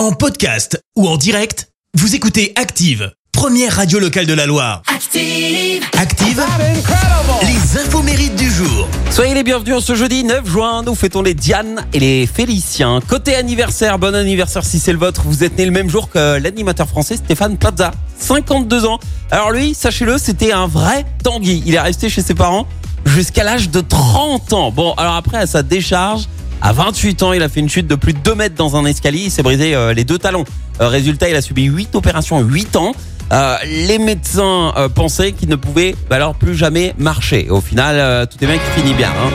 En podcast ou en direct, vous écoutez Active, première radio locale de la Loire. Active. Active, les infos mérites du jour. Soyez les bienvenus en ce jeudi 9 juin. Nous fêtons les Diane et les Féliciens. Côté anniversaire, bon anniversaire si c'est le vôtre. Vous êtes né le même jour que l'animateur français Stéphane Plaza, 52 ans. Alors lui, sachez-le, c'était un vrai Tanguy. Il est resté chez ses parents jusqu'à l'âge de 30 ans. Bon, alors après, à sa décharge, à 28 ans, il a fait une chute de plus de 2 mètres dans un escalier. Il s'est brisé euh, les deux talons. Euh, résultat, il a subi 8 opérations en 8 ans. Euh, les médecins pensaient qu'il ne pouvait bah, alors plus jamais marcher. Au final, tout est bien qui finit bien. hein.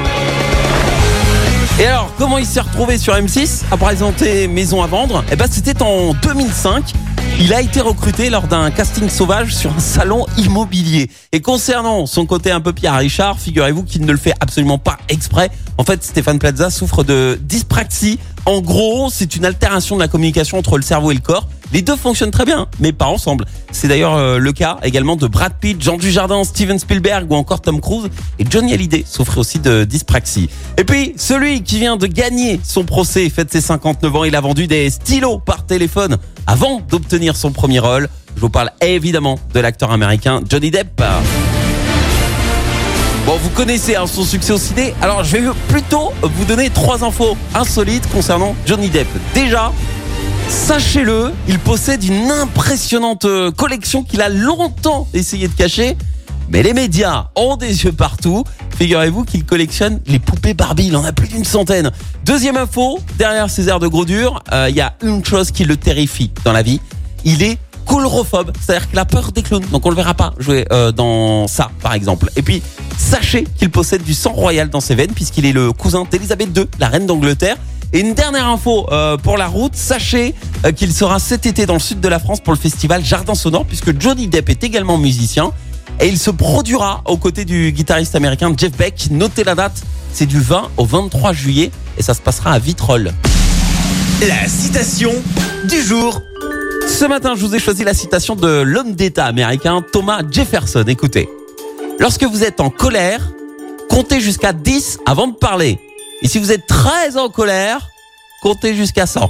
Et alors, comment il s'est retrouvé sur M6 à présenter Maison à vendre? Eh ben, c'était en 2005. Il a été recruté lors d'un casting sauvage sur un salon immobilier. Et concernant son côté un peu Pierre Richard, figurez-vous qu'il ne le fait absolument pas exprès. En fait, Stéphane Plaza souffre de dyspraxie. En gros, c'est une altération de la communication entre le cerveau et le corps. Les deux fonctionnent très bien, mais pas ensemble. C'est d'ailleurs euh, le cas également de Brad Pitt, Jean Dujardin, Steven Spielberg ou encore Tom Cruise. Et Johnny Hallyday souffre aussi de dyspraxie. Et puis, celui qui vient de gagner son procès fête ses 59 ans, il a vendu des stylos par téléphone avant d'obtenir son premier rôle. Je vous parle évidemment de l'acteur américain Johnny Depp. Bon, vous connaissez hein, son succès au ciné. Alors, je vais plutôt vous donner trois infos insolites concernant Johnny Depp. Déjà, sachez-le, il possède une impressionnante euh, collection qu'il a longtemps essayé de cacher. Mais les médias ont des yeux partout. Figurez-vous qu'il collectionne les poupées Barbie. Il en a plus d'une centaine. Deuxième info, derrière ces airs de gros dur, euh, il y a une chose qui le terrifie dans la vie. Il est coulrophobe, c'est-à-dire qu'il a peur des clowns. Donc on le verra pas jouer euh, dans ça, par exemple. Et puis, sachez qu'il possède du sang royal dans ses veines, puisqu'il est le cousin d'Elisabeth II, la reine d'Angleterre. Et une dernière info euh, pour la route, sachez qu'il sera cet été dans le sud de la France pour le festival Jardin Sonore, puisque Johnny Depp est également musicien. Et il se produira aux côtés du guitariste américain Jeff Beck. Notez la date, c'est du 20 au 23 juillet et ça se passera à Vitrolles. La citation du jour. Ce matin, je vous ai choisi la citation de l'homme d'État américain Thomas Jefferson. Écoutez, lorsque vous êtes en colère, comptez jusqu'à 10 avant de parler. Et si vous êtes très en colère, comptez jusqu'à 100.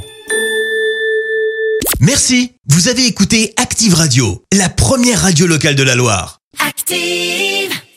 Merci. Vous avez écouté Active Radio, la première radio locale de la Loire. Active.